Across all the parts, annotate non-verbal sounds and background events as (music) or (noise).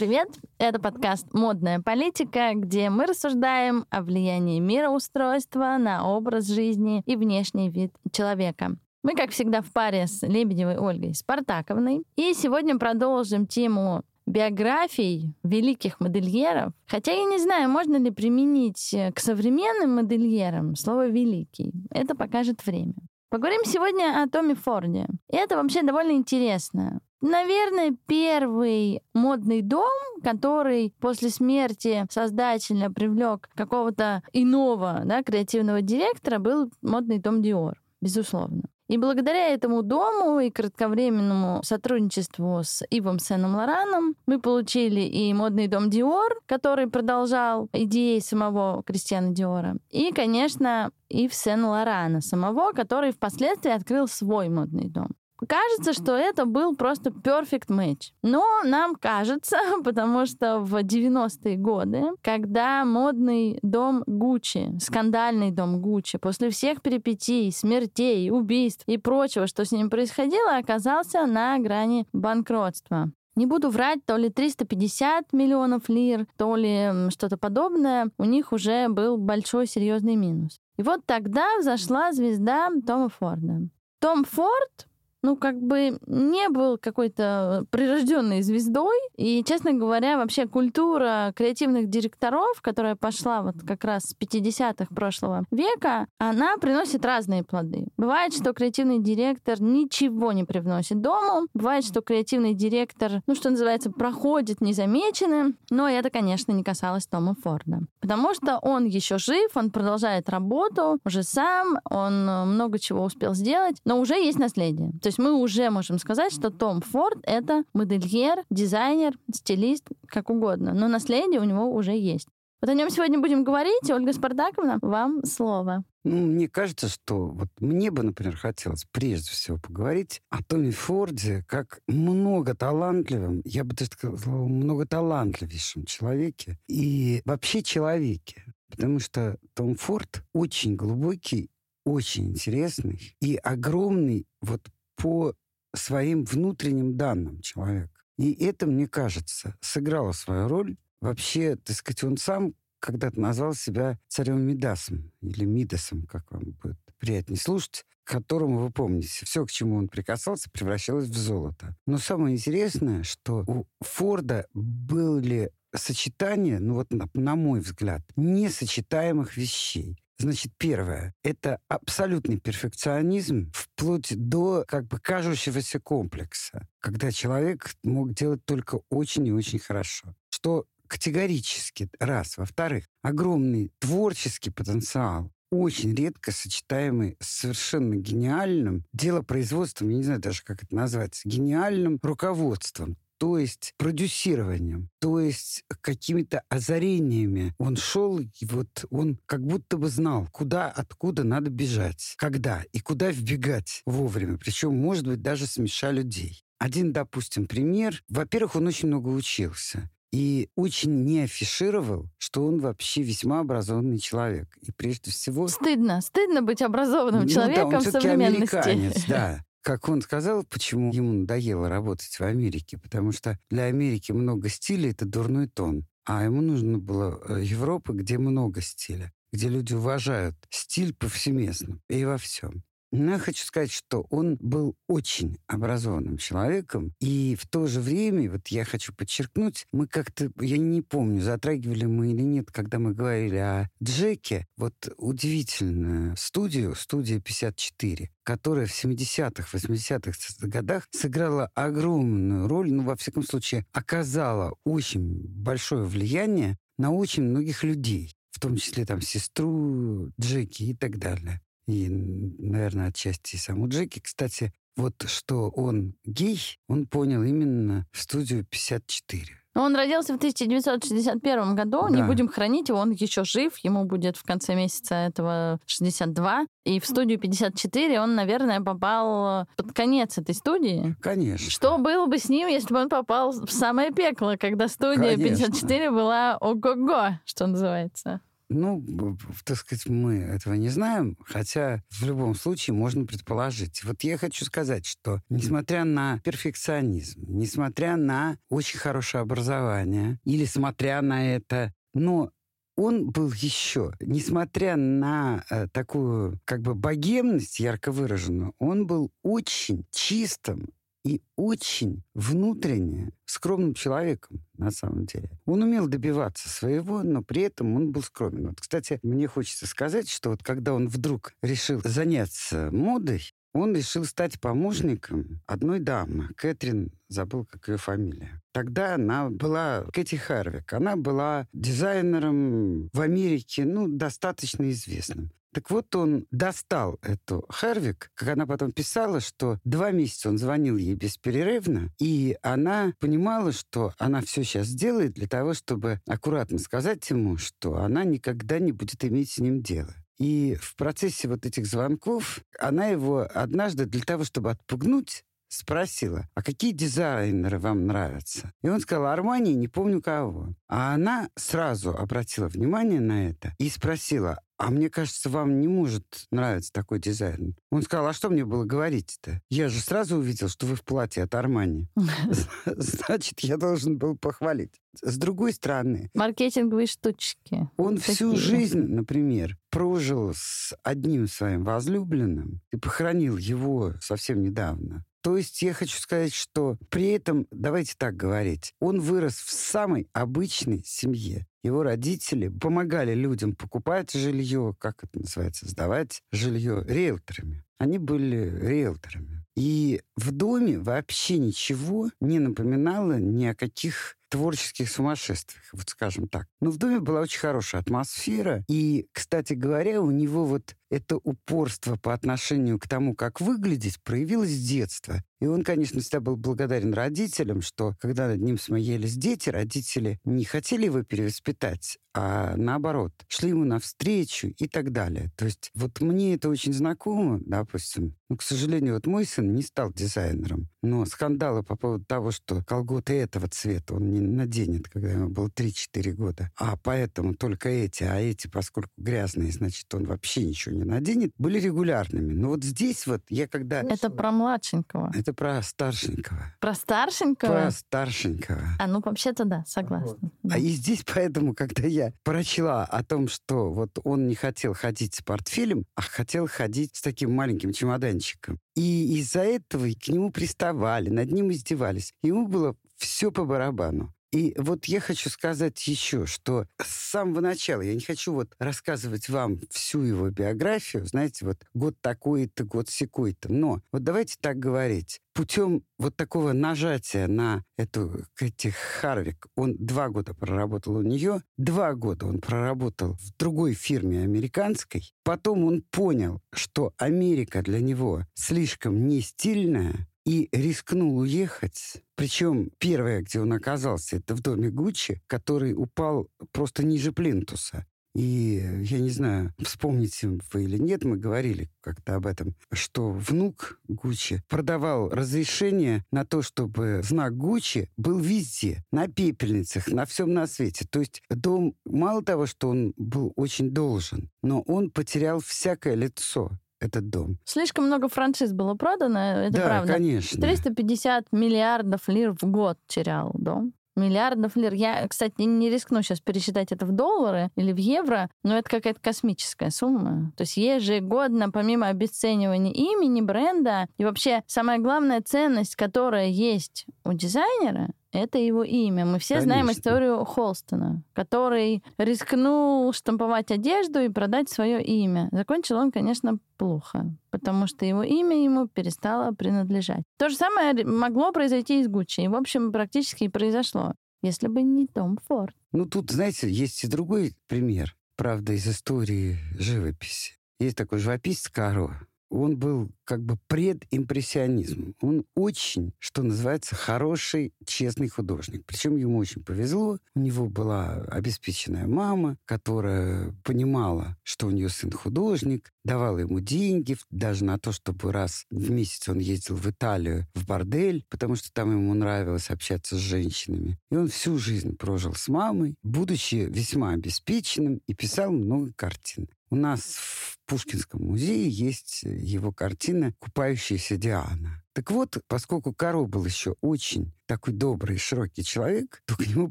привет! Это подкаст «Модная политика», где мы рассуждаем о влиянии мироустройства на образ жизни и внешний вид человека. Мы, как всегда, в паре с Лебедевой Ольгой Спартаковной. И сегодня продолжим тему биографий великих модельеров. Хотя я не знаю, можно ли применить к современным модельерам слово «великий». Это покажет время. Поговорим сегодня о Томе Форде. И это вообще довольно интересно. Наверное, первый модный дом, который после смерти создателя привлек какого-то иного да, креативного директора, был модный дом Диор, безусловно. И благодаря этому дому и кратковременному сотрудничеству с Ивом Сеном Лораном мы получили и модный дом Диор, который продолжал идеи самого Кристиана Диора, и, конечно, Ив Сен Лорана самого, который впоследствии открыл свой модный дом. Кажется, что это был просто perfect match. Но нам кажется, (laughs) потому что в 90-е годы, когда модный дом Гуччи, скандальный дом Гуччи, после всех перипетий, смертей, убийств и прочего, что с ним происходило, оказался на грани банкротства. Не буду врать, то ли 350 миллионов лир, то ли что-то подобное, у них уже был большой серьезный минус. И вот тогда взошла звезда Тома Форда. Том Форд ну, как бы не был какой-то прирожденной звездой. И, честно говоря, вообще культура креативных директоров, которая пошла вот как раз с 50-х прошлого века, она приносит разные плоды. Бывает, что креативный директор ничего не привносит дому. Бывает, что креативный директор, ну, что называется, проходит незамеченным. Но это, конечно, не касалось Тома Форда. Потому что он еще жив, он продолжает работу уже сам, он много чего успел сделать, но уже есть наследие. То есть мы уже можем сказать, что Том Форд — это модельер, дизайнер, стилист, как угодно. Но наследие у него уже есть. Вот о нем сегодня будем говорить. Ольга Спартаковна, вам слово. Ну, мне кажется, что вот мне бы, например, хотелось прежде всего поговорить о Томе Форде как много талантливом, я бы даже сказал, много талантливейшем человеке и вообще человеке. Потому что Том Форд очень глубокий, очень интересный и огромный вот по своим внутренним данным человек. И это, мне кажется, сыграло свою роль. Вообще, так сказать, он сам когда-то назвал себя царем Мидасом или Мидасом, как вам будет приятнее слушать, которому, вы помните, все, к чему он прикасался, превращалось в золото. Но самое интересное, что у Форда были сочетания, ну вот на, на мой взгляд, несочетаемых вещей. Значит, первое — это абсолютный перфекционизм вплоть до как бы кажущегося комплекса, когда человек мог делать только очень и очень хорошо. Что категорически, раз. Во-вторых, огромный творческий потенциал, очень редко сочетаемый с совершенно гениальным делопроизводством, я не знаю даже, как это назвать, гениальным руководством то есть продюсированием, то есть какими-то озарениями. Он шел, и вот он как будто бы знал, куда, откуда надо бежать, когда и куда вбегать вовремя. Причем, может быть, даже смеша людей. Один, допустим, пример. Во-первых, он очень много учился и очень не афишировал, что он вообще весьма образованный человек. И прежде всего... Стыдно. Стыдно быть образованным ну, человеком да, он в современности. американец, да. Как он сказал, почему ему надоело работать в Америке, потому что для Америки много стиля — это дурной тон. А ему нужно было э, Европа, где много стиля, где люди уважают стиль повсеместно и во всем. Но я хочу сказать, что он был очень образованным человеком, и в то же время, вот я хочу подчеркнуть, мы как-то, я не помню, затрагивали мы или нет, когда мы говорили о Джеке, вот удивительную студию, студия 54, которая в 70-х, 80-х годах сыграла огромную роль, ну, во всяком случае, оказала очень большое влияние на очень многих людей в том числе там сестру Джеки и так далее и, наверное, отчасти саму Джеки. Кстати, вот что он гей, он понял именно в студию 54. Он родился в 1961 году, да. не будем хранить его, он еще жив, ему будет в конце месяца этого 62. И в студию 54 он, наверное, попал под конец этой студии. Конечно. Что было бы с ним, если бы он попал в самое пекло, когда студия Конечно. 54 была ого-го, что называется? Ну, так сказать, мы этого не знаем, хотя в любом случае можно предположить. Вот я хочу сказать, что несмотря на перфекционизм, несмотря на очень хорошее образование, или смотря на это, но он был еще, несмотря на э, такую как бы богемность ярко выраженную, он был очень чистым и очень внутренне скромным человеком, на самом деле. Он умел добиваться своего, но при этом он был скромен. Вот, кстати, мне хочется сказать, что вот когда он вдруг решил заняться модой, он решил стать помощником одной дамы, Кэтрин, забыл, как ее фамилия. Тогда она была Кэти Харвик. Она была дизайнером в Америке, ну, достаточно известным. Так вот, он достал эту Харвик, как она потом писала, что два месяца он звонил ей бесперерывно, и она понимала, что она все сейчас делает для того, чтобы аккуратно сказать ему, что она никогда не будет иметь с ним дело. И в процессе вот этих звонков она его однажды для того, чтобы отпугнуть, спросила, а какие дизайнеры вам нравятся? И он сказал, Армани, не помню кого. А она сразу обратила внимание на это и спросила, а мне кажется, вам не может нравиться такой дизайн. Он сказал, а что мне было говорить-то? Я же сразу увидел, что вы в платье от Армани. (laughs) (laughs) Значит, я должен был похвалить. С другой стороны... Маркетинговые штучки. Он всю жизнь, например, прожил с одним своим возлюбленным и похоронил его совсем недавно. То есть я хочу сказать, что при этом, давайте так говорить, он вырос в самой обычной семье. Его родители помогали людям покупать жилье, как это называется, сдавать жилье риэлторами. Они были риэлторами. И в доме вообще ничего не напоминало ни о каких творческих сумасшествиях, вот скажем так. Но в доме была очень хорошая атмосфера. И, кстати говоря, у него вот это упорство по отношению к тому, как выглядеть, проявилось с детства. И он, конечно, всегда был благодарен родителям, что когда над ним смеялись дети, родители не хотели его перевоспитать, а наоборот, шли ему навстречу и так далее. То есть вот мне это очень знакомо, допустим. Но, к сожалению, вот мой сын не стал дизайнером. Но скандалы по поводу того, что колготы этого цвета он не наденет, когда ему было 3-4 года, а поэтому только эти, а эти, поскольку грязные, значит, он вообще ничего не наденет, были регулярными. Но вот здесь вот я когда... Это про младшенького. Это про старшенького. Про старшенького? Про старшенького. А, ну, вообще-то да, согласна. Вот. Да. А и здесь поэтому, когда я прочла о том, что вот он не хотел ходить с портфелем, а хотел ходить с таким маленьким чемоданчиком. И из-за этого к нему приставали, над ним издевались. Ему было все по барабану. И вот я хочу сказать еще, что с самого начала, я не хочу вот рассказывать вам всю его биографию, знаете, вот год такой-то, год секой-то, но вот давайте так говорить. Путем вот такого нажатия на эту Кэти Харвик, он два года проработал у нее, два года он проработал в другой фирме американской, потом он понял, что Америка для него слишком не стильная, и рискнул уехать. Причем первое, где он оказался, это в доме Гуччи, который упал просто ниже плинтуса. И я не знаю, вспомните вы или нет, мы говорили как-то об этом, что внук Гуччи продавал разрешение на то, чтобы знак Гуччи был везде, на пепельницах, на всем на свете. То есть дом, мало того, что он был очень должен, но он потерял всякое лицо этот дом. Слишком много франшиз было продано, это да, правда. конечно. 350 миллиардов лир в год терял дом. Миллиардов лир. Я, кстати, не рискну сейчас пересчитать это в доллары или в евро, но это какая-то космическая сумма. То есть ежегодно, помимо обесценивания имени, бренда, и вообще самая главная ценность, которая есть у дизайнера, это его имя. Мы все Конечно. знаем историю Холстона, который рискнул штамповать одежду и продать свое имя. Закончил он, конечно, плохо, потому что его имя ему перестало принадлежать. То же самое могло произойти и с Гуччи. И, в общем, практически и произошло, если бы не Том Форд. Ну, тут, знаете, есть и другой пример, правда, из истории живописи. Есть такой живописец Каро, он был как бы предимпрессионизм. Он очень, что называется, хороший, честный художник. Причем ему очень повезло. У него была обеспеченная мама, которая понимала, что у нее сын художник, давала ему деньги даже на то, чтобы раз в месяц он ездил в Италию в бордель, потому что там ему нравилось общаться с женщинами. И он всю жизнь прожил с мамой, будучи весьма обеспеченным и писал много картин. У нас в Пушкинском музее есть его картина «Купающаяся Диана». Так вот, поскольку Каро был еще очень такой добрый, широкий человек, то к нему (laughs)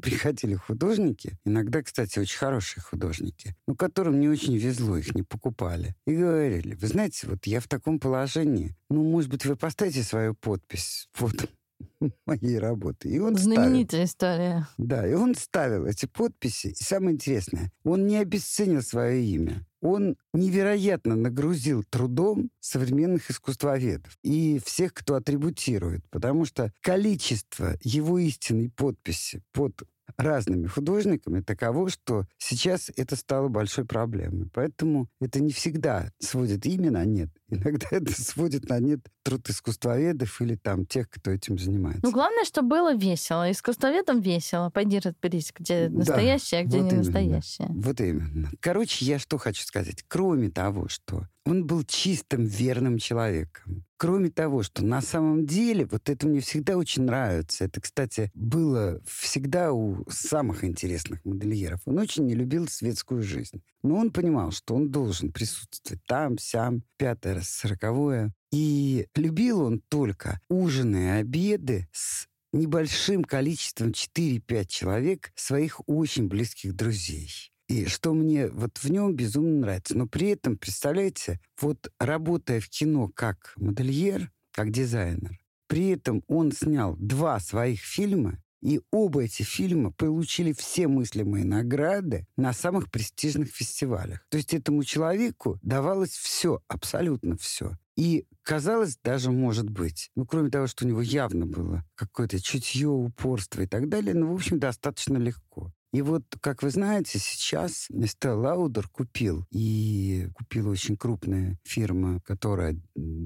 приходили художники, иногда, кстати, очень хорошие художники, но которым не очень везло, их не покупали. И говорили, вы знаете, вот я в таком положении, ну, может быть, вы поставите свою подпись под (laughs) моей работы. И он Знаменитая ставил, история. Да, и он ставил эти подписи. И самое интересное, он не обесценил свое имя. Он невероятно нагрузил трудом современных искусствоведов и всех, кто атрибутирует, потому что количество его истинной подписи под разными художниками таково, что сейчас это стало большой проблемой. Поэтому это не всегда сводит имя на нет. Иногда (laughs) это сводит на нет труд искусствоведов или там тех, кто этим занимается. Ну, главное, чтобы было весело. Искусствоведам весело. Пойди разберись, где да, настоящее, а где вот не именно, настоящее. Вот именно. Короче, я что хочу сказать. Кроме того, что он был чистым, верным человеком. Кроме того, что на самом деле, вот это мне всегда очень нравится. Это, кстати, было всегда у самых интересных модельеров. Он очень не любил светскую жизнь. Но он понимал, что он должен присутствовать там, сям, пятое раз, сороковое. И любил он только ужины и обеды с небольшим количеством 4-5 человек своих очень близких друзей. И что мне вот в нем безумно нравится. Но при этом, представляете, вот работая в кино как модельер, как дизайнер, при этом он снял два своих фильма, и оба эти фильма получили все мыслимые награды на самых престижных фестивалях. То есть этому человеку давалось все, абсолютно все. И казалось даже, может быть, ну, кроме того, что у него явно было какое-то чутье, упорство и так далее, ну, в общем, достаточно легко. И вот, как вы знаете, сейчас Estee Lauder купил, и купила очень крупная фирма, которая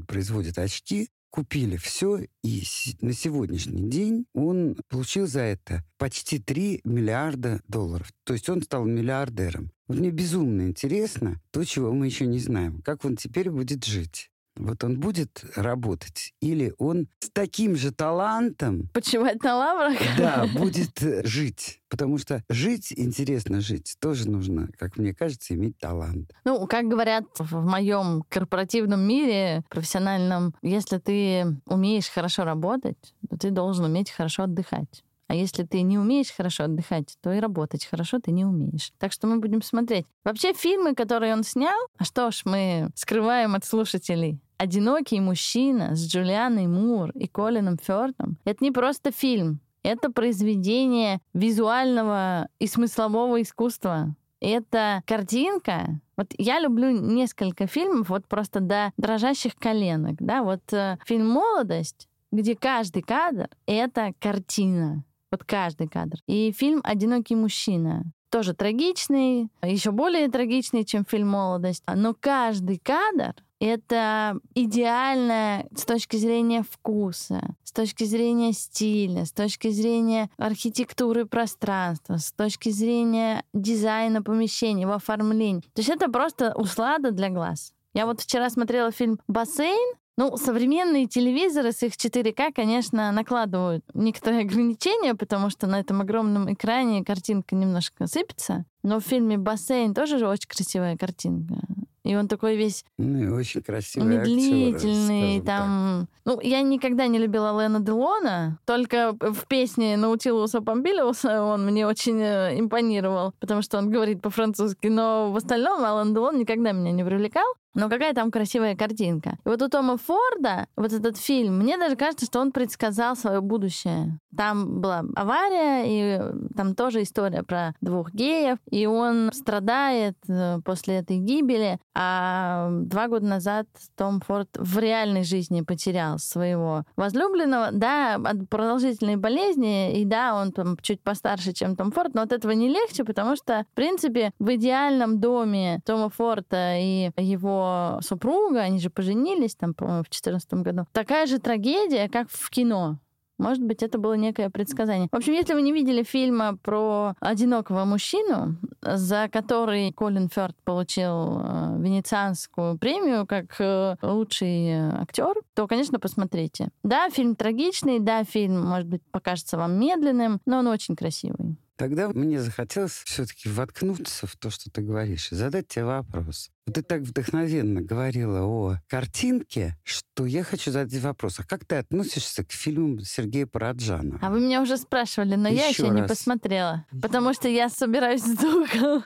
производит очки, купили все, и на сегодняшний день он получил за это почти 3 миллиарда долларов. То есть он стал миллиардером. Вот мне безумно интересно то, чего мы еще не знаем. Как он теперь будет жить? Вот он будет работать, или он с таким же талантом... Почивать на лаврах? Да, (laughs) будет э, жить. Потому что жить, интересно жить, тоже нужно, как мне кажется, иметь талант. Ну, как говорят в моем корпоративном мире, профессиональном, если ты умеешь хорошо работать, то ты должен уметь хорошо отдыхать. А если ты не умеешь хорошо отдыхать, то и работать хорошо ты не умеешь. Так что мы будем смотреть. Вообще фильмы, которые он снял, а что ж мы скрываем от слушателей? «Одинокий мужчина» с Джулианой Мур и Колином Фёртом — это не просто фильм, это произведение визуального и смыслового искусства. Это картинка. Вот я люблю несколько фильмов вот просто до дрожащих коленок. Да? Вот э, фильм «Молодость», где каждый кадр — это картина. Вот каждый кадр. И фильм «Одинокий мужчина» тоже трагичный, еще более трагичный, чем фильм «Молодость». Но каждый кадр это идеально с точки зрения вкуса, с точки зрения стиля, с точки зрения архитектуры пространства, с точки зрения дизайна помещения, его оформления. То есть это просто услада для глаз. Я вот вчера смотрела фильм «Бассейн», ну, современные телевизоры с их 4К, конечно, накладывают некоторые (laughs) ограничения, потому что на этом огромном экране картинка немножко сыпется. Но в фильме «Бассейн» тоже же очень красивая картинка. И он такой весь ну, и очень красивый медлительный. Актер, там... Так. Ну, я никогда не любила Лена Делона, только в песне Наутилуса Помпилиуса он мне очень э, импонировал, потому что он говорит по-французски, но в остальном Алан Делон никогда меня не привлекал. Но какая там красивая картинка. И вот у Тома Форда, вот этот фильм, мне даже кажется, что он предсказал свое будущее. Там была авария, и там тоже история про двух геев, и он страдает э, после этой гибели, а два года назад Том Форд в реальной жизни потерял своего возлюбленного, да, от продолжительной болезни, и да, он там чуть постарше, чем Том Форд, но от этого не легче, потому что, в принципе, в идеальном доме Тома Форта и его супруга, они же поженились там, по-моему, в 2014 году, такая же трагедия, как в кино. Может быть, это было некое предсказание. В общем, если вы не видели фильма про одинокого мужчину, за который Колин Фёрд получил э, венецианскую премию как э, лучший актер, то, конечно, посмотрите. Да, фильм трагичный, да, фильм, может быть, покажется вам медленным, но он очень красивый. Тогда мне захотелось все-таки воткнуться в то, что ты говоришь, и задать тебе вопрос. Ты так вдохновенно говорила о картинке, что я хочу задать вопрос. А как ты относишься к фильму Сергея Параджана? А вы меня уже спрашивали, но еще я еще раз. не посмотрела. Потому что я собираюсь с духом.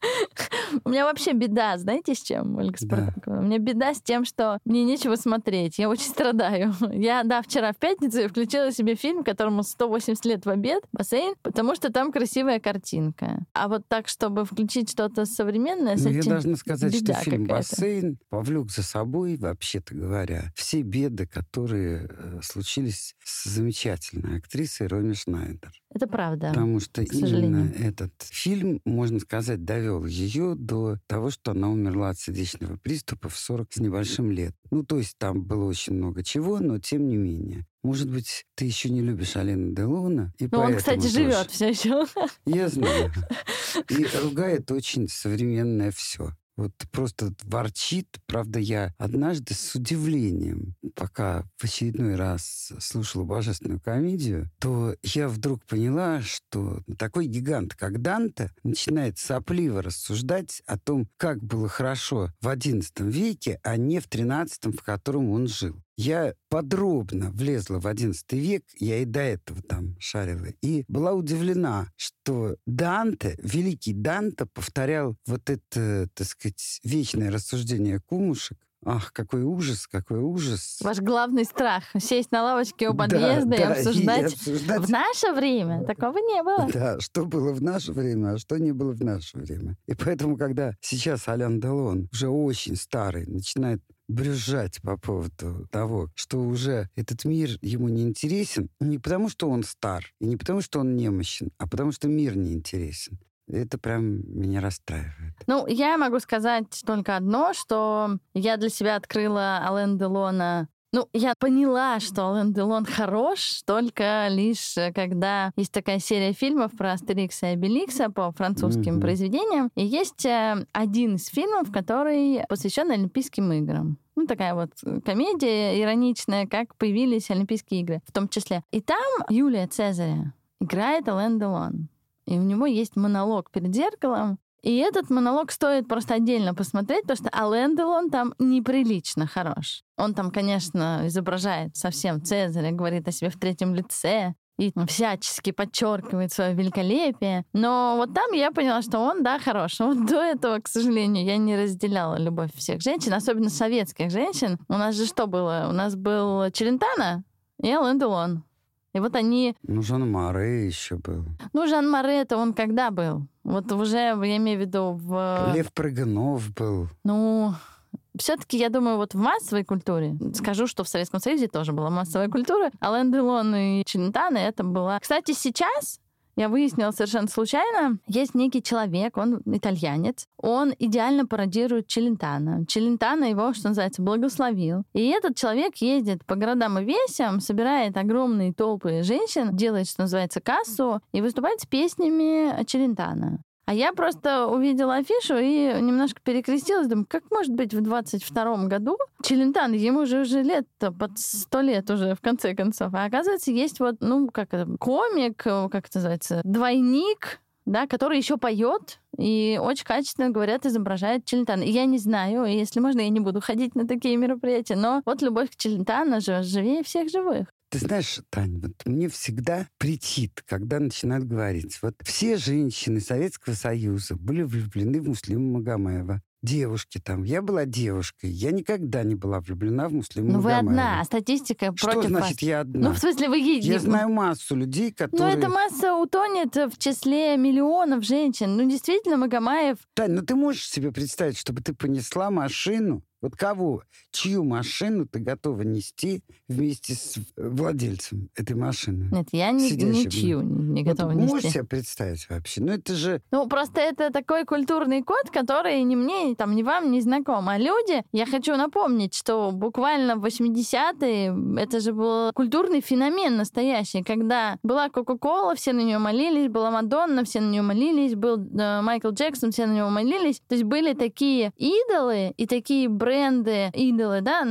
(laughs) У меня вообще беда, знаете, с чем, Ольга Спартакова? У меня беда с тем, что мне нечего смотреть. Я очень (laughs) страдаю. Я, да, вчера в пятницу включила себе фильм, которому 180 лет в обед, бассейн, потому что там красивая картинка. А вот так, чтобы включить что-то современное, ну, Я должна сказать, что фильм «Бассейн» повлек за собой, вообще-то говоря, все беды, которые э, случились с замечательной актрисой Роми Шнайдер. Это правда. Потому что именно этот фильм, можно сказать, довел ее до того, что она умерла от сердечного приступа в 40 с небольшим лет. Ну, то есть там было очень много чего, но тем не менее. Может быть, ты еще не любишь Алена Делона, и Ну, он, кстати, тоже... живет все еще. Я знаю. (laughs) И ругает очень современное все вот просто ворчит. Правда, я однажды с удивлением, пока в очередной раз слушала божественную комедию, то я вдруг поняла, что такой гигант, как Данте, начинает сопливо рассуждать о том, как было хорошо в XI веке, а не в XIII, в котором он жил. Я подробно влезла в XI век, я и до этого там шарила, и была удивлена, что Данте, великий Данте, повторял вот это, так сказать, вечное рассуждение кумушек, Ах, какой ужас, какой ужас. Ваш главный страх — сесть на лавочке у подъезда да, и, да, обсуждать. и обсуждать. В наше время такого не было. Да, что было в наше время, а что не было в наше время. И поэтому, когда сейчас Алян Делон, уже очень старый, начинает брюзжать по поводу того, что уже этот мир ему не интересен, не потому что он стар, и не потому что он немощен, а потому что мир не интересен. Это прям меня расстраивает. Ну, я могу сказать только одно, что я для себя открыла Ален Делона ну, я поняла, что Ален Делон хорош только лишь э, когда есть такая серия фильмов про Астерикса и Обеликса по французским mm-hmm. произведениям. И есть э, один из фильмов, который посвящен Олимпийским играм. Ну, такая вот комедия ироничная, как появились Олимпийские игры в том числе. И там Юлия Цезаря играет Ален Делон. И у него есть монолог перед зеркалом, и этот монолог стоит просто отдельно посмотреть, потому что Ален Делон там неприлично хорош. Он там, конечно, изображает совсем Цезаря, говорит о себе в третьем лице и всячески подчеркивает свое великолепие. Но вот там я поняла, что он, да, хорош. Вот до этого, к сожалению, я не разделяла любовь всех женщин, особенно советских женщин. У нас же что было? У нас был Челентано и Ален Делон. И вот они... Ну, Жан Маре еще был. Ну, Жан Маре это он когда был? Вот уже, я имею в виду в... Лев Прыганов был. Ну, все-таки, я думаю, вот в массовой культуре, скажу, что в Советском Союзе тоже была массовая культура, Ален Делон и Челентано это была... Кстати, сейчас я выяснила совершенно случайно, есть некий человек, он итальянец, он идеально пародирует Челентана. Челентана его, что называется, благословил. И этот человек ездит по городам и весям, собирает огромные толпы женщин, делает, что называется, кассу и выступает с песнями Челентана. А я просто увидела афишу и немножко перекрестилась. Думаю, как может быть в 22 году Челентан, ему же уже лет под 100 лет уже, в конце концов. А оказывается, есть вот, ну, как это, комик, как это называется, двойник, да, который еще поет и очень качественно, говорят, изображает Челентана. Я не знаю, если можно, я не буду ходить на такие мероприятия, но вот любовь к Челентану же живее всех живых. Ты знаешь, Тань, вот мне всегда претит, когда начинают говорить, вот все женщины Советского Союза были влюблены в Муслима Магомаева. девушки там. Я была девушкой. Я никогда не была влюблена в Муслиму Ну, вы одна, а статистика Что против значит вас. я одна? Ну, в смысле, вы едете. Я знаю массу людей, которые... эта масса утонет в числе миллионов женщин. Ну, действительно, Магомаев Тань, ну ты можешь себе представить, чтобы ты понесла машину? Вот кого, чью машину ты готова нести вместе с владельцем этой машины? Нет, я ни, ничью не Вот готова можешь нести. себе представить вообще? Ну это же... Ну, просто это такой культурный код, который ни мне, там, ни вам не знаком. А люди, я хочу напомнить, что буквально в 80-е это же был культурный феномен настоящий, когда была Кока-Кола, все на нее молились, была Мадонна, все на нее молились, был э, Майкл Джексон, все на него молились. То есть были такие идолы и такие бренды, идолы, да,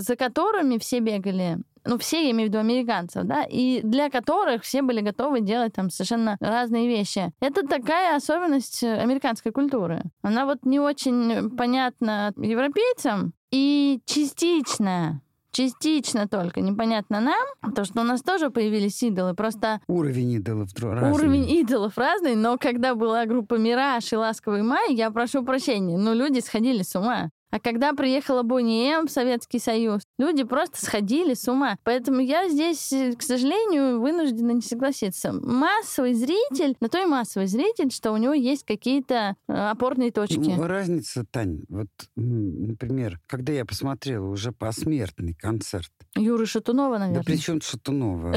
за которыми все бегали ну, все, я имею в виду американцев, да, и для которых все были готовы делать там совершенно разные вещи. Это такая особенность э, американской культуры. Она вот не очень понятна европейцам и частично частично только непонятно нам, потому что у нас тоже появились идолы, просто Уровень идолов разный. уровень идолов разный, но когда была группа «Мираж» и «Ласковый май», я прошу прощения, но люди сходили с ума. А когда приехала Бонни М в Советский Союз, люди просто сходили с ума. Поэтому я здесь, э, к сожалению, вынуждена не согласиться. Массовый зритель, на то и массовый зритель, что у него есть какие-то э, опорные точки. Ну, разница, Тань, вот, например, когда я посмотрела уже посмертный концерт, Юры Шатунова, да наверное. при чем Шатунова?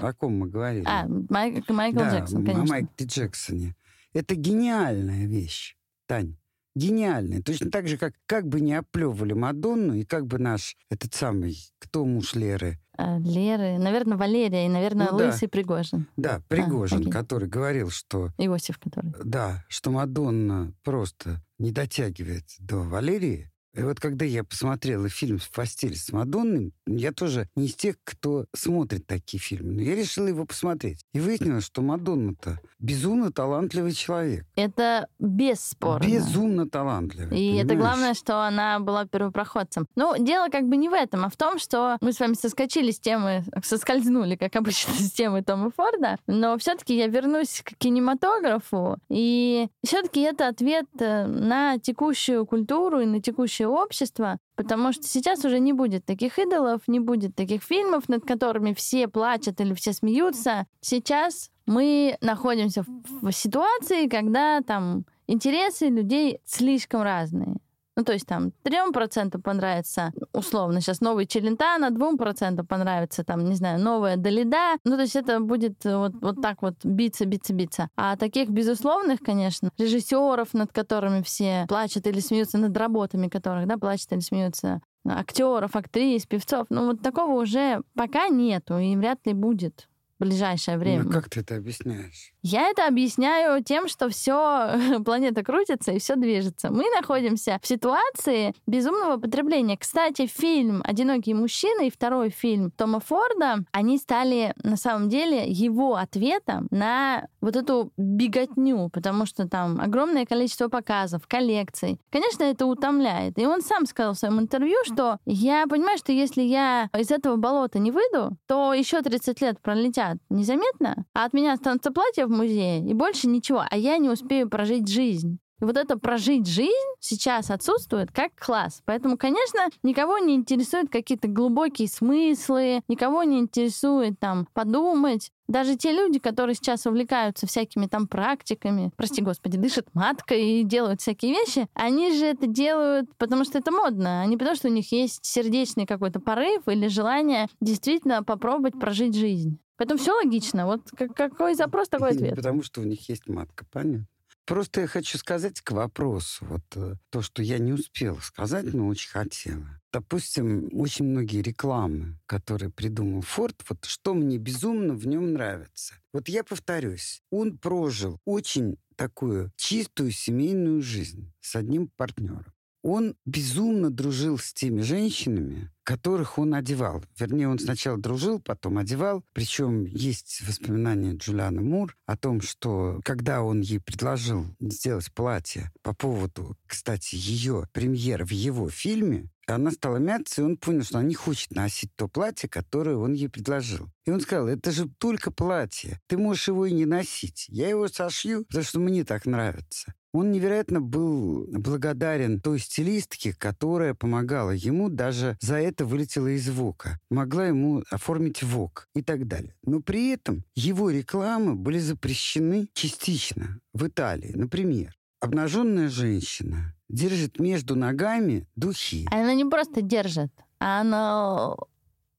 О ком мы говорили? А, Майк- Майкл да, Джексон, конечно. о Майкле Джексоне. Это гениальная вещь, Тань. Гениальная. Точно так же, как, как бы не оплевывали Мадонну, и как бы наш, этот самый, кто муж Леры? А, Леры, наверное, Валерия и, наверное, Ну да. Лысый Пригожин. Да, Пригожин, окей. который говорил, что Иосиф, который. Да, что Мадонна просто не дотягивает до Валерии. И вот когда я посмотрела фильм «В постели с Мадонной», я тоже не из тех, кто смотрит такие фильмы. Но я решила его посмотреть. И выяснилось, что Мадонна-то безумно талантливый человек. Это бесспорно. Безумно талантливый. И это понимаешь? главное, что она была первопроходцем. Ну, дело как бы не в этом, а в том, что мы с вами соскочили с темы, соскользнули, как обычно, (laughs) с темы Тома Форда, но все-таки я вернусь к кинематографу, и все-таки это ответ э, на текущую культуру и на текущее общество, потому что сейчас уже не будет таких идолов, не будет таких фильмов, над которыми все плачут или все смеются. Сейчас мы находимся в ситуации, когда там интересы людей слишком разные. Ну, то есть там 3% понравится, условно, сейчас новый Челентано, 2% понравится, там, не знаю, новая Долида. Ну, то есть это будет вот, вот так вот биться, биться, биться. А таких безусловных, конечно, режиссеров, над которыми все плачут или смеются, над работами которых, да, плачут или смеются, актеров, актрис, певцов, ну, вот такого уже пока нету и вряд ли будет ближайшее время. Ну, как ты это объясняешь? Я это объясняю тем, что все (laughs) планета крутится и все движется. Мы находимся в ситуации безумного потребления. Кстати, фильм «Одинокие мужчины» и второй фильм Тома Форда, они стали на самом деле его ответом на вот эту беготню, потому что там огромное количество показов, коллекций. Конечно, это утомляет. И он сам сказал в своем интервью, что я понимаю, что если я из этого болота не выйду, то еще 30 лет пролетят незаметно, а от меня останутся платья в музее и больше ничего, а я не успею прожить жизнь. И вот это прожить жизнь сейчас отсутствует как класс. Поэтому, конечно, никого не интересуют какие-то глубокие смыслы, никого не интересует там подумать. Даже те люди, которые сейчас увлекаются всякими там практиками, прости господи, дышат маткой и делают всякие вещи, они же это делают, потому что это модно, а не потому, что у них есть сердечный какой-то порыв или желание действительно попробовать прожить жизнь. Поэтому все логично. Вот как- какой запрос, такой (laughs) ответ. Потому что у них есть матка, понятно. Просто я хочу сказать к вопросу, вот э, то, что я не успела сказать, но очень хотела. Допустим, очень многие рекламы, которые придумал Форд, вот что мне безумно в нем нравится. Вот я повторюсь, он прожил очень такую чистую семейную жизнь с одним партнером. Он безумно дружил с теми женщинами, которых он одевал. Вернее, он сначала дружил, потом одевал. Причем есть воспоминания Джулианы Мур о том, что когда он ей предложил сделать платье по поводу, кстати, ее премьеры в его фильме, она стала мяться, и он понял, что она не хочет носить то платье, которое он ей предложил. И он сказал, это же только платье. Ты можешь его и не носить. Я его сошью, потому что мне так нравится. Он невероятно был благодарен той стилистке, которая помогала ему, даже за это вылетела из ВОКа. Могла ему оформить ВОК и так далее. Но при этом его рекламы были запрещены частично в Италии. Например, обнаженная женщина держит между ногами духи. Она не просто держит, а она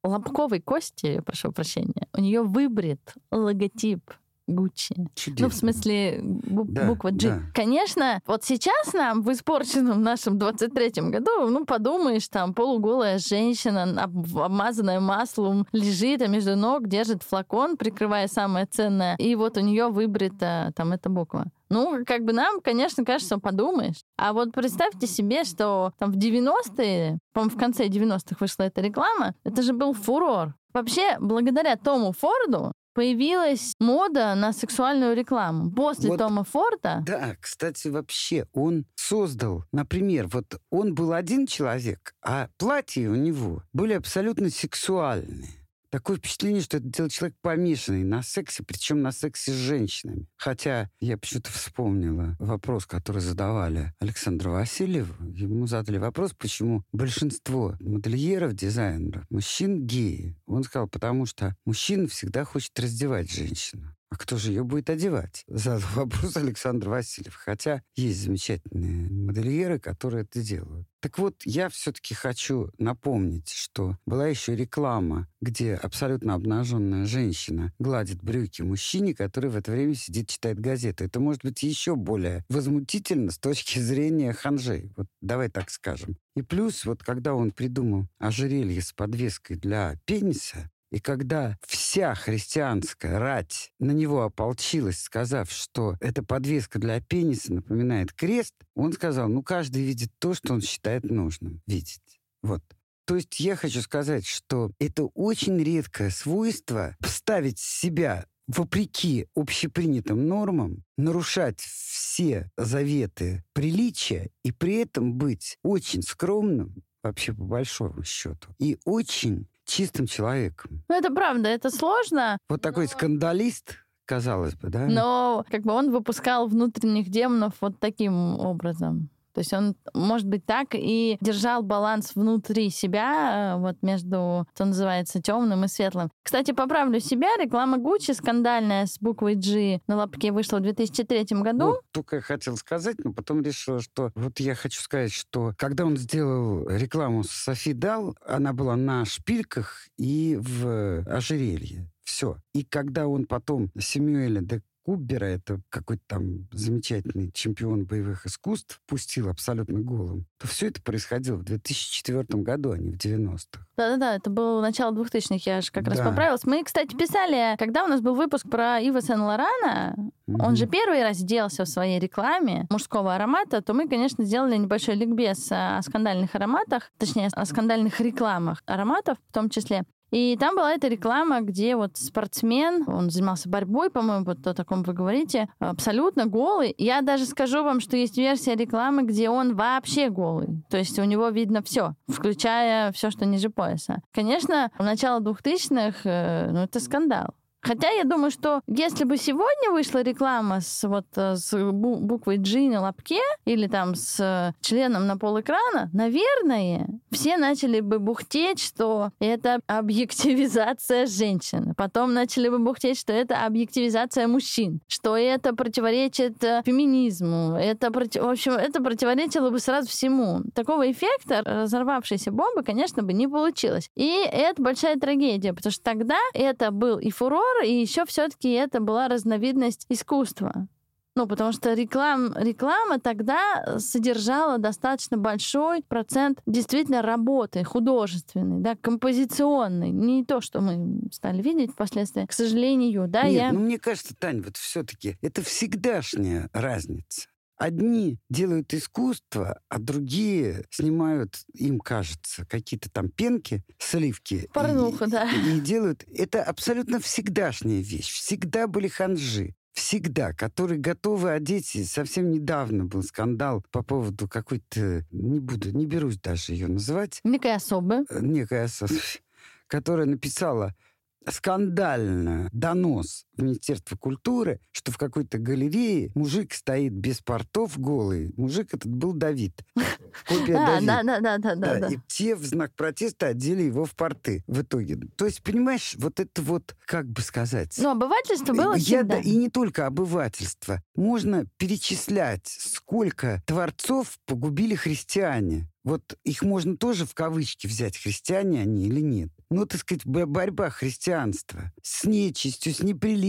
лобковой кости, прошу прощения, у нее выбрит логотип Гуччи. Ну, в смысле, бу- да, буква G. Да. Конечно, вот сейчас нам в испорченном нашем 23-м году, ну, подумаешь, там полуголая женщина, обмазанная маслом, лежит, а между ног держит флакон, прикрывая самое ценное, и вот у нее выбрита там эта буква. Ну, как бы нам, конечно, кажется, подумаешь. А вот представьте себе, что там в 90-е, по-моему, в конце 90-х вышла эта реклама, это же был фурор. Вообще, благодаря Тому Форду появилась мода на сексуальную рекламу. После вот, Тома Форда... Да, кстати, вообще он создал, например, вот он был один человек, а платья у него были абсолютно сексуальные. Такое впечатление, что это делает человек помешанный на сексе, причем на сексе с женщинами. Хотя я почему-то вспомнила вопрос, который задавали Александру Васильеву. Ему задали вопрос, почему большинство модельеров, дизайнеров, мужчин геи. Он сказал, потому что мужчина всегда хочет раздевать женщину. А кто же ее будет одевать? Задал вопрос Александр Васильев. Хотя есть замечательные модельеры, которые это делают. Так вот, я все-таки хочу напомнить, что была еще реклама, где абсолютно обнаженная женщина гладит брюки мужчине, который в это время сидит, читает газету. Это может быть еще более возмутительно с точки зрения ханжей. Вот давай так скажем. И плюс, вот когда он придумал ожерелье с подвеской для пениса, и когда вся христианская рать на него ополчилась, сказав, что эта подвеска для пениса напоминает крест, он сказал, ну, каждый видит то, что он считает нужным видеть. Вот. То есть я хочу сказать, что это очень редкое свойство ставить себя вопреки общепринятым нормам, нарушать все заветы приличия и при этом быть очень скромным, вообще по большому счету, и очень чистым человеком. Ну, это правда, это сложно. Вот такой но... скандалист, казалось бы, да? Но как бы он выпускал внутренних демонов вот таким образом. То есть он, может быть, так и держал баланс внутри себя, э, вот между, что называется, темным и светлым. Кстати, поправлю себя, реклама Гуччи скандальная с буквой G на лапке вышла в 2003 году. Вот, только я хотел сказать, но потом решила, что вот я хочу сказать, что когда он сделал рекламу с Софи Дал, она была на шпильках и в ожерелье. Все. И когда он потом Сэмюэля де Куббера, это какой-то там замечательный чемпион боевых искусств, пустил абсолютно голым, то все это происходило в 2004 году, а не в 90-х. Да-да-да, это было начало 2000-х, я же как да. раз поправилась. Мы, кстати, писали, когда у нас был выпуск про Ива Сен-Лорана, mm-hmm. он же первый раз сделался в своей рекламе мужского аромата, то мы, конечно, сделали небольшой ликбез о скандальных ароматах, точнее, о скандальных рекламах ароматов в том числе. И там была эта реклама, где вот спортсмен, он занимался борьбой, по-моему, вот о таком вы говорите, абсолютно голый. Я даже скажу вам, что есть версия рекламы, где он вообще голый. То есть у него видно все, включая все, что ниже пояса. Конечно, в начало 2000-х, э, ну, это скандал. Хотя я думаю, что если бы сегодня вышла реклама с, вот, э, с буквой G на лобке или там с э, членом на пол экрана, наверное, все начали бы бухтеть, что это объективизация женщин. Потом начали бы бухтеть, что это объективизация мужчин, что это противоречит э, феминизму. Это, против... в общем, это противоречило бы сразу всему. Такого эффекта разорвавшейся бомбы, конечно, бы не получилось. И это большая трагедия, потому что тогда это был и фурор, и еще все-таки это была разновидность искусства. Ну, потому что реклам, реклама тогда содержала достаточно большой процент действительно работы художественной, да, композиционной. Не то, что мы стали видеть впоследствии, к сожалению, да, Нет, я... ну, мне кажется, Тань, вот все-таки это всегдашняя разница. Одни делают искусство, а другие снимают, им кажется, какие-то там пенки, сливки. Порнуха, и, да. И делают. Это абсолютно всегдашняя вещь. Всегда были ханжи всегда, которые готовы одеть. Совсем недавно был скандал по поводу какой-то, не буду, не берусь даже ее называть. Некая особа. Некая особа, (laughs) которая написала скандально донос в Министерство культуры, что в какой-то галерее мужик стоит без портов голый. Мужик этот был Давид. Копия (laughs) А, Давид. да, да, да, да, да. И те в знак протеста одели его в порты в итоге. То есть, понимаешь, вот это вот, как бы сказать... Ну, обывательство было Я, всегда. да, и не только обывательство. Можно перечислять, сколько творцов погубили христиане. Вот их можно тоже в кавычки взять, христиане они или нет. Ну, так сказать, бо- борьба христианства с нечистью, с неприличиями,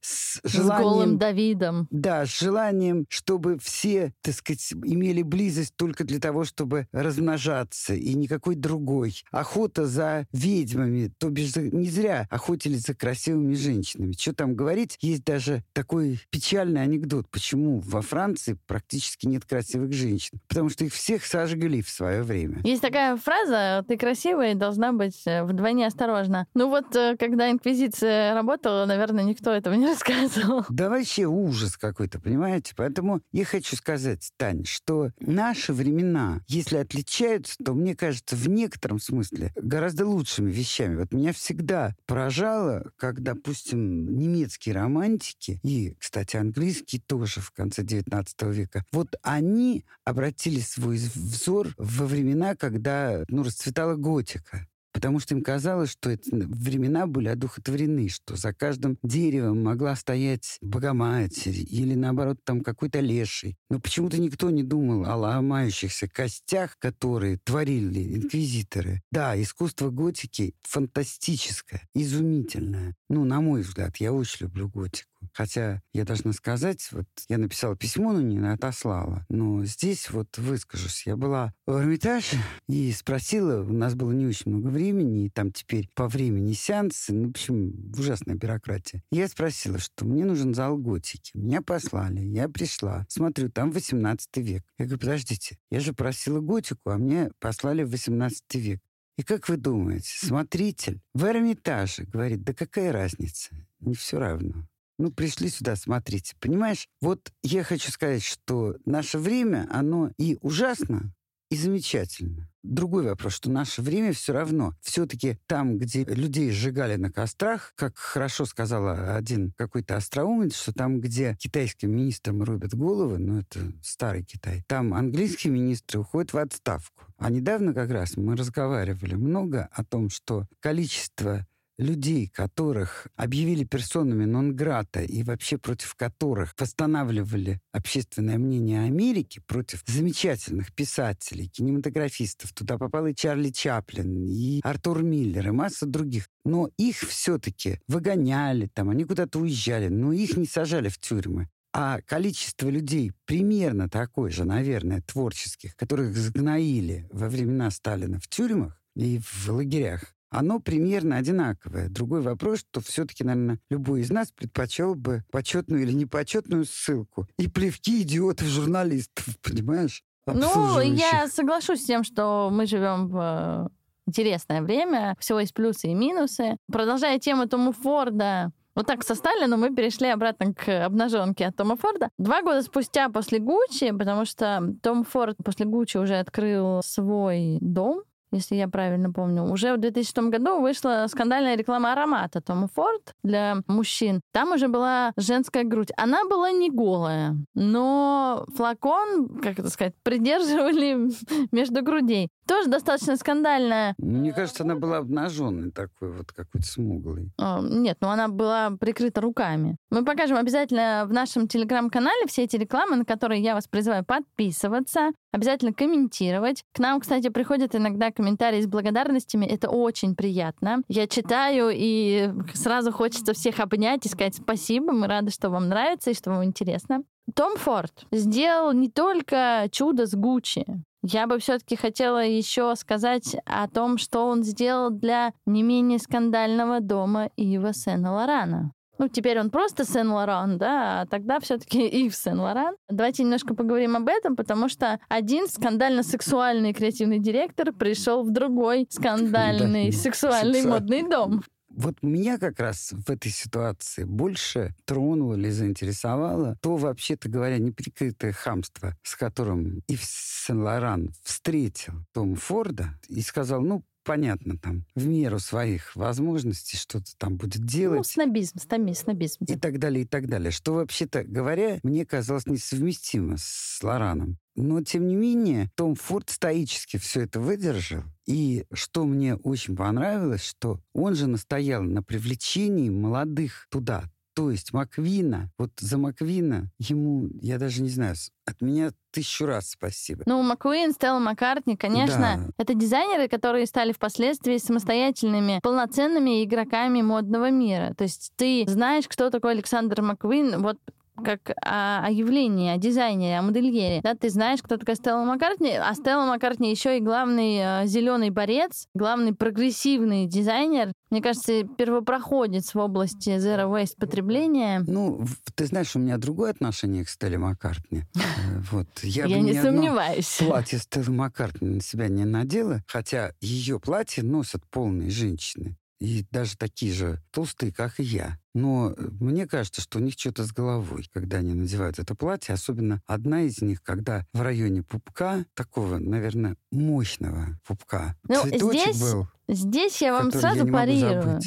с С желанием... голым Давидом. Да, с желанием, чтобы все, так сказать, имели близость только для того, чтобы размножаться, и никакой другой. Охота за ведьмами, то бишь не зря охотились за красивыми женщинами. Что там говорить? Есть даже такой печальный анекдот, почему во Франции практически нет красивых женщин. Потому что их всех сожгли в свое время. Есть такая фраза «ты красивая должна быть э, вдвойне осторожна». Ну вот, э, когда Инквизиция работала, наверное, никто этого не (laughs) рассказывал. Да вообще ужас какой-то, понимаете? Поэтому я хочу сказать, Тань, что наши времена, если отличаются, то, мне кажется, в некотором смысле гораздо лучшими вещами. Вот меня всегда поражало, как, допустим, немецкие романтики и, кстати, английские тоже в конце XIX века, вот они обратили свой взор во времена, когда ну, расцветала готика. Потому что им казалось, что эти времена были одухотворены, что за каждым деревом могла стоять Богоматерь или, наоборот, там какой-то леший. Но почему-то никто не думал о ломающихся костях, которые творили инквизиторы. Да, искусство готики фантастическое, изумительное. Ну, на мой взгляд, я очень люблю готику. Хотя я должна сказать, вот я написала письмо, но не отослала. Но здесь вот выскажусь. Я была в Эрмитаже и спросила, у нас было не очень много времени, и там теперь по времени сеансы, ну, в общем, ужасная бюрократия. Я спросила, что мне нужен зал готики. Меня послали, я пришла. Смотрю, там 18 век. Я говорю, подождите, я же просила готику, а мне послали в 18 век. И как вы думаете, смотритель в Эрмитаже говорит, да какая разница, не все равно. Ну, пришли сюда, смотрите. Понимаешь, вот я хочу сказать, что наше время, оно и ужасно, и замечательно. Другой вопрос, что наше время все равно. Все-таки там, где людей сжигали на кострах, как хорошо сказала один какой-то остроумец, что там, где китайским министрам рубят головы, ну, это старый Китай, там английские министры уходят в отставку. А недавно как раз мы разговаривали много о том, что количество людей, которых объявили персонами нон-грата и вообще против которых восстанавливали общественное мнение Америки, против замечательных писателей, кинематографистов. Туда попал и Чарли Чаплин, и Артур Миллер, и масса других. Но их все-таки выгоняли, там, они куда-то уезжали, но их не сажали в тюрьмы. А количество людей примерно такое же, наверное, творческих, которых сгноили во времена Сталина в тюрьмах и в лагерях, оно примерно одинаковое. Другой вопрос, что все-таки, наверное, любой из нас предпочел бы почетную или непочетную ссылку. И плевки идиотов-журналистов, понимаешь? Ну, я соглашусь с тем, что мы живем в э, интересное время, всего есть плюсы и минусы. Продолжая тему Тома Форда, вот так со Сталина мы перешли обратно к обнаженке от Тома Форда. Два года спустя после Гуччи, потому что Том Форд после Гуччи уже открыл свой дом, если я правильно помню. Уже в 2006 году вышла скандальная реклама аромата Тома Форд для мужчин. Там уже была женская грудь. Она была не голая, но флакон, как это сказать, придерживали (laughs) между грудей. Тоже достаточно скандальная. Мне кажется, она была обнаженной такой, вот какой-то смуглой. О, Нет, ну она была прикрыта руками. Мы покажем обязательно в нашем телеграм-канале все эти рекламы, на которые я вас призываю подписываться, обязательно комментировать. К нам, кстати, приходят иногда комментарии с благодарностями. Это очень приятно. Я читаю, и сразу хочется всех обнять и сказать спасибо. Мы рады, что вам нравится и что вам интересно. Том Форд сделал не только чудо с Гуччи. Я бы все-таки хотела еще сказать о том, что он сделал для не менее скандального дома Ива Сен-Лорана. Ну, теперь он просто Сен-Лоран, да, а тогда все-таки Ив Сен-Лоран. Давайте немножко поговорим об этом, потому что один скандально-сексуальный креативный директор пришел в другой (laughs) скандальный Да, сексуальный сексуальный. модный дом. Вот меня как раз в этой ситуации больше тронуло или заинтересовало то, вообще-то говоря, неприкрытое хамство, с которым Ив Сен-Лоран встретил Тома Форда и сказал, ну, понятно, там, в меру своих возможностей что-то там будет Ну, делать. снобизм, снобизм, снобизм. и так далее, и так далее. Что, вообще-то говоря, мне казалось несовместимо с Лораном. Но, тем не менее, Том Форд стоически все это выдержал. И что мне очень понравилось, что он же настоял на привлечении молодых туда. То есть Маквина, вот за Маквина ему, я даже не знаю, от меня тысячу раз спасибо. Ну, Маккуин, Стелла Маккартни, конечно, Да. это дизайнеры, которые стали впоследствии самостоятельными, полноценными игроками модного мира. То есть ты знаешь, кто такой Александр Маккуин, вот как о, о явлении, о дизайнере, о модельере. Да, ты знаешь, кто такая Стелла Маккартни, а Стелла Маккартни еще и главный зеленый борец, главный прогрессивный дизайнер. Мне кажется, первопроходец в области zero waste потребления. Ну, ты знаешь, у меня другое отношение к Стелле Маккартни. (laughs) Э, Вот. Я, Я, не сомневаюсь. Платье Стеллы Маккартни на себя не надела, хотя ее платье носят полные женщины. И даже такие же толстые, как и я. Но э, мне кажется, что у них что-то с головой, когда они надевают это платье. Особенно одна из них, когда в районе пупка, такого, наверное, мощного пупка, Ну, цветочек здесь был. Здесь я вам сразу я парирую.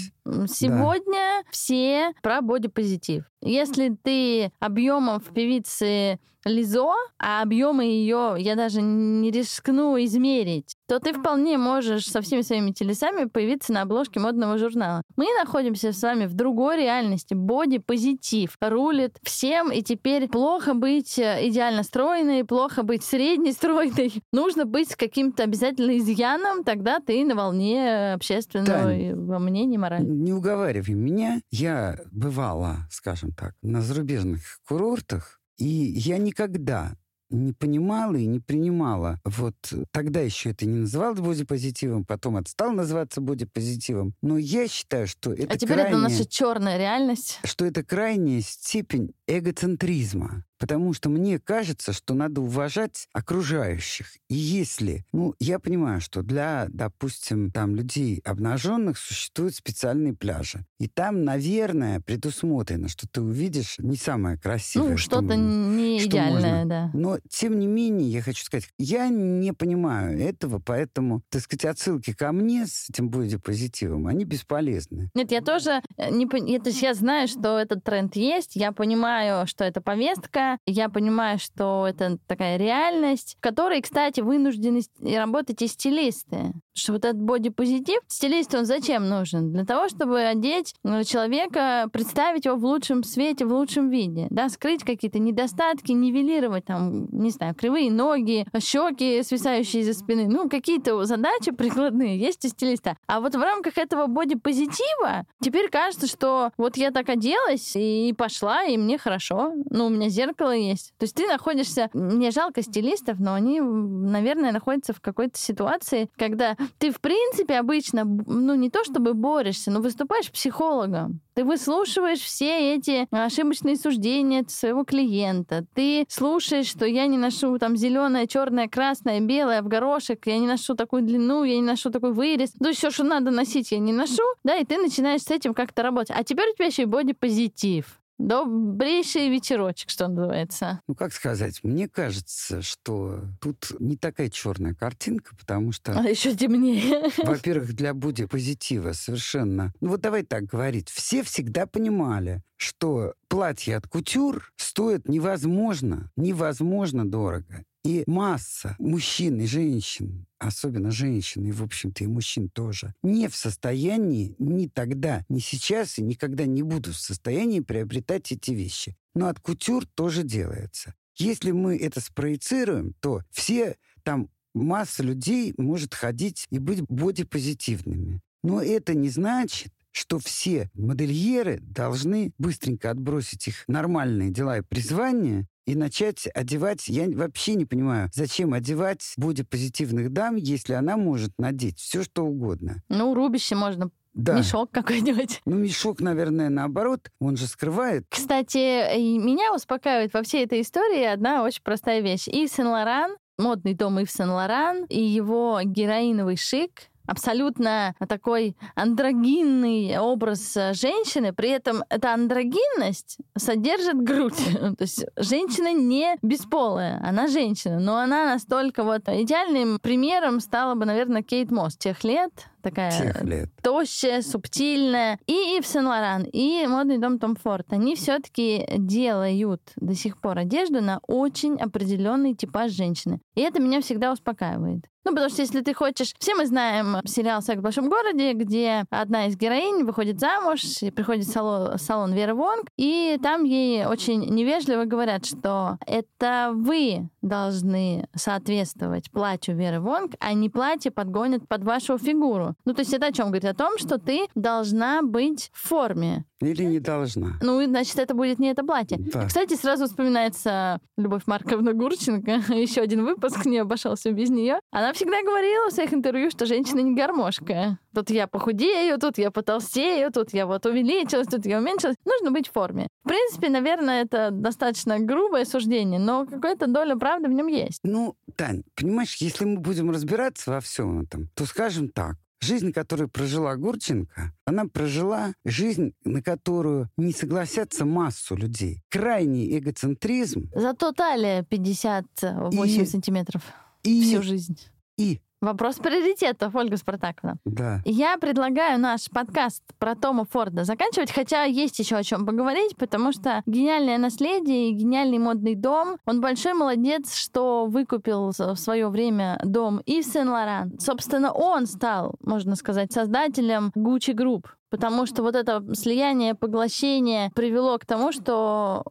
Сегодня все про бодипозитив. Если ты объемом в певице Лизо, а объемы ее я даже не рискну измерить, то ты вполне можешь со всеми своими телесами появиться на обложке модного журнала. Мы находимся с вами в другой реальности. Бодипозитив рулит всем, и теперь плохо быть э, идеально стройной, плохо быть средней стройной. (laughs) Нужно быть с каким-то обязательно изъяном, тогда ты на волне общественного Тань, мнения морали. Не уговаривай меня. Я бывала, скажем так, на зарубежных курортах, и я никогда не понимала и не принимала. Вот тогда еще это не называлось бодипозитивом, потом это стало называться бодипозитивом. Но я считаю, что это а теперь крайне, это наша черная реальность. что это крайняя степень эгоцентризма. Потому что мне кажется, что надо уважать окружающих. И если, ну, я понимаю, что для, допустим, там людей обнаженных существуют специальные пляжи. И там, наверное, предусмотрено, что ты увидишь не самое красивое. Ну, что что-то можно. не что идеальное, можно. да. Но, тем не менее, я хочу сказать, я не понимаю этого, поэтому, так сказать, отсылки ко мне с этим бодипозитивом, они бесполезны. Нет, я тоже э, не То есть я знаю, что этот тренд есть, я понимаю, что это повестка, я понимаю, что это такая реальность, в которой, кстати, вынуждены работать и стилисты. Что вот этот бодипозитив, стилист, он зачем нужен? Для того, чтобы одеть э, человека, представить его в лучшем свете, в лучшем виде, да, скрыть какие-то недостатки, нивелировать там, не знаю, кривые ноги, щеки, свисающие из-за спины. Ну, какие-то задачи прикладные есть у стилиста. А вот в рамках этого бодипозитива теперь кажется, что вот я так оделась и пошла, и мне хорошо. Ну, у меня зеркало есть. То есть ты находишься... Мне жалко стилистов, но они, наверное, находятся в какой-то ситуации, когда ты, в принципе, обычно, ну, не то чтобы борешься, но выступаешь психологом. Ты выслушиваешь все эти ошибочные суждения своего клиента. Ты слушаешь, что я не ношу там зеленое, черное, красное, белое в горошек, я не ношу такую длину, я не ношу такой вырез. Ну, все, что надо носить, я не ношу. Да, и ты начинаешь с этим как-то работать. А теперь у тебя еще и бодипозитив. Добрейший вечерочек, что называется. Ну, как сказать, мне кажется, что тут не такая черная картинка, потому что А еще темнее. (laughs) Во-первых, для бодипозитива совершенно... Ну вот давай так говорить. Все всегда понимали, что платье от кутюр стоит невозможно, невозможно дорого. И масса мужчин и женщин, особенно женщин, и, в общем-то, и мужчин тоже, не в состоянии ни тогда, ни сейчас и никогда не будут в состоянии приобретать эти вещи. Но от кутюр тоже делается. Если мы это спроецируем, то все там масса людей может ходить и быть бодипозитивными. Но это не значит, что все модельеры должны быстренько отбросить их нормальные дела и призвания и начать одевать... Я вообще не понимаю, зачем одевать бодипозитивных дам, если она может надеть все, что угодно. Ну, рубище можно. Да. Мешок какой-нибудь. Ну, мешок, наверное, наоборот, он же скрывает. Кстати, и меня успокаивает во всей этой истории одна очень простая вещь. Ив Сен-Лоран, модный дом Ив Сен-Лоран и его героиновый шик, абсолютно такой андрогинный образ женщины, при этом эта андрогинность содержит грудь. (laughs) То есть женщина не бесполая, она женщина, но она настолько вот идеальным примером стала бы, наверное, Кейт Мосс тех лет, такая Тех лет. тощая, субтильная. И Ив Сен Лоран, и модный дом Том Форд. Они все-таки делают до сих пор одежду на очень определенный типаж женщины. И это меня всегда успокаивает. Ну, потому что если ты хочешь... Все мы знаем сериал «Секс в большом городе», где одна из героинь выходит замуж и приходит в салон, салон Веры Вонг, и там ей очень невежливо говорят, что это вы должны соответствовать платью Веры Вонг, а не платье подгонят под вашу фигуру. Ну, то есть это о чем говорит? О том, что ты должна быть в форме. Или не должна. Ну, значит, это будет не это платье. Да. Кстати, сразу вспоминается Любовь Марковна Гурченко. (laughs) Еще один выпуск не обошелся без нее. Она всегда говорила в своих интервью, что женщина не гармошка. Тут я похудею, тут я потолстею, тут я вот увеличилась, тут я уменьшилась. Нужно быть в форме. В принципе, наверное, это достаточно грубое суждение, но какая-то доля правды в нем есть. Ну, Тань, понимаешь, если мы будем разбираться во всем этом, то скажем так. Жизнь, которую прожила Гурченко, она прожила жизнь, на которую не согласятся массу людей. Крайний эгоцентризм Зато талия 58 И- сантиметров и, всю жизнь. и Вопрос приоритетов, Ольга Спартаковна. да, Я предлагаю наш подкаст про Тома Форда заканчивать, хотя есть еще о чем поговорить, потому что гениальное наследие и гениальный модный дом. Он большой молодец, что выкупил в свое время дом Ив Сен Лоран. Собственно, он стал, можно сказать, создателем Gucci Group. Потому что вот это слияние, поглощение привело к тому, что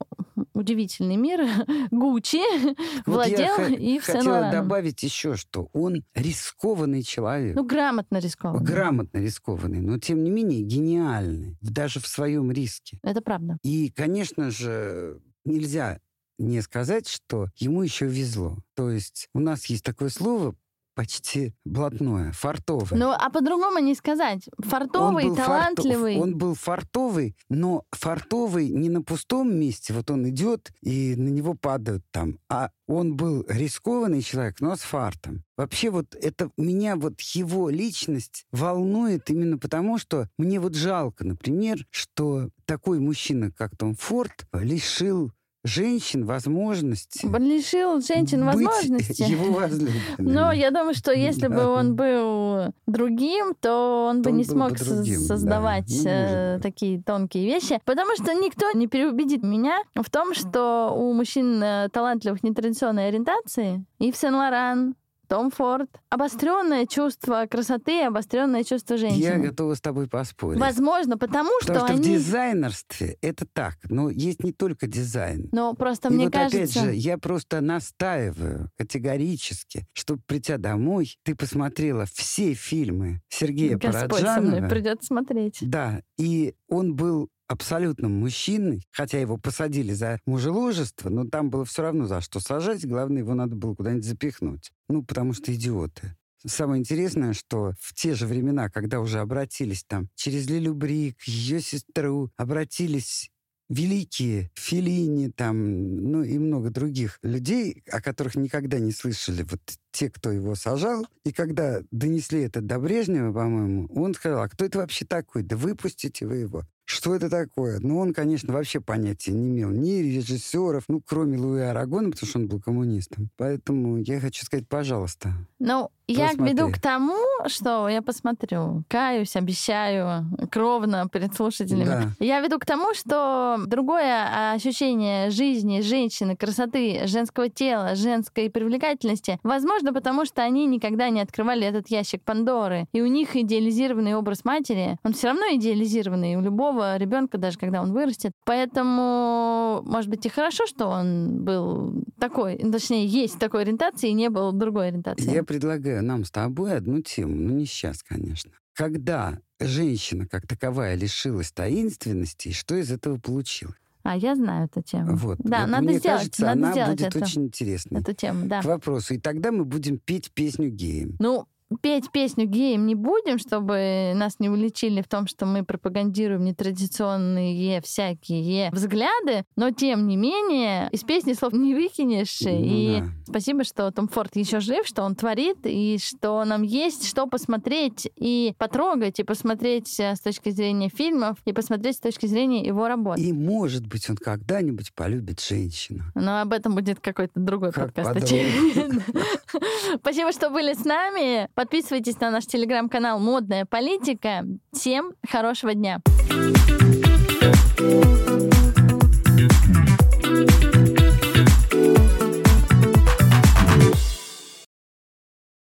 удивительный мир (laughs) Гуччи Вот я владел х- Ив Сен хотела добавить еще, что он рискованный человек. Ну, грамотно рискованно. Грамотно рискованный, но тем не менее гениальный, даже в своем риске. Это правда. И, конечно же, нельзя не сказать, что ему еще везло. То есть у нас есть такое слово почти блатное, фартовое. Ну, а по-другому не сказать. Фартовый, Он был фартов- талантливый. он был фартовый, но фартовый не на пустом месте. Вот он идет, и на него падают там. А он был рискованный человек, но с фартом. Вообще вот это меня вот его личность волнует именно потому, что мне вот жалко, например, что такой мужчина, как Том Форд, лишил женщин возможности Лишил женщин возможности. (laughs) его. (laughs) Но я думаю, что если бы Да. он был другим, то он бы То он не смог бы другим, да. создавать Ну, э, такие тонкие вещи. Потому что никто не переубедит меня в том, что у мужчин э, талантливых нетрадиционной ориентации Ив Сен Лоран, Том Форд, обостренное чувство красоты, обостренное чувство Я женщины. готова с тобой поспорить. Возможно, потому что Потому что в они... дизайнерстве это так, но есть не только дизайн. Но просто И мне вот опять кажется... же, я просто настаиваю категорически, чтобы, придя домой, ты посмотрела все фильмы Сергея Господь со мной Параджанова. придет смотреть. Да, и он был абсолютным мужчиной, хотя его посадили за мужеложество, но там было все равно за что сажать, главное, его надо было куда-нибудь запихнуть. Ну, потому что идиоты. Самое интересное, что в те же времена, когда уже обратились там через Лилю Брик, ее сестру, обратились великие Филини там, ну и много других людей, о которых никогда не слышали вот те, кто его сажал. И когда донесли это до Брежнева, по-моему, он сказал, а кто это вообще такой? Да выпустите вы его. Что это такое? Ну, он, конечно, вообще понятия не имел ни режиссеров, ну, кроме Луи Арагона, потому что он был коммунистом. Поэтому я хочу сказать, пожалуйста, Ну, я Посмотри. веду к тому, что я посмотрю. Каюсь, обещаю, кровно перед слушателями. Да. Я веду к тому, что другое ощущение жизни, женщины, красоты, женского тела, женской привлекательности, возможно, потому что они никогда не открывали этот ящик Пандоры. И у них идеализированный образ матери, он все равно идеализированный у любого ребенка, даже когда он вырастет. Поэтому, может быть, и хорошо, что он был такой, точнее, есть такой ориентации и не был другой ориентации. Я предлагаю нам с тобой одну тему, ну не сейчас, конечно. Когда женщина как таковая лишилась таинственности, и что из этого получилось? А я знаю эту тему. Вот. Да, Вот надо мне сделать, кажется, надо она сделать будет это, очень интересной. эту тему, да. К вопросу. И тогда мы будем петь песню геям. Ну, петь песню геям не будем, чтобы нас не уличили в том, что мы пропагандируем нетрадиционные всякие взгляды, но тем не менее из песни слов не выкинешь. Ну, и да. спасибо, что Том Форд еще жив, что он творит, и что нам есть что посмотреть и потрогать, и посмотреть э, с точки зрения фильмов, и посмотреть с точки зрения его работы. И, может быть, он когда-нибудь полюбит женщину. Но об этом будет какой-то другой как подкаст. (laughs) Спасибо, что были с нами. Подписывайтесь на наш телеграм-канал «Модная политика». Всем хорошего дня! thank you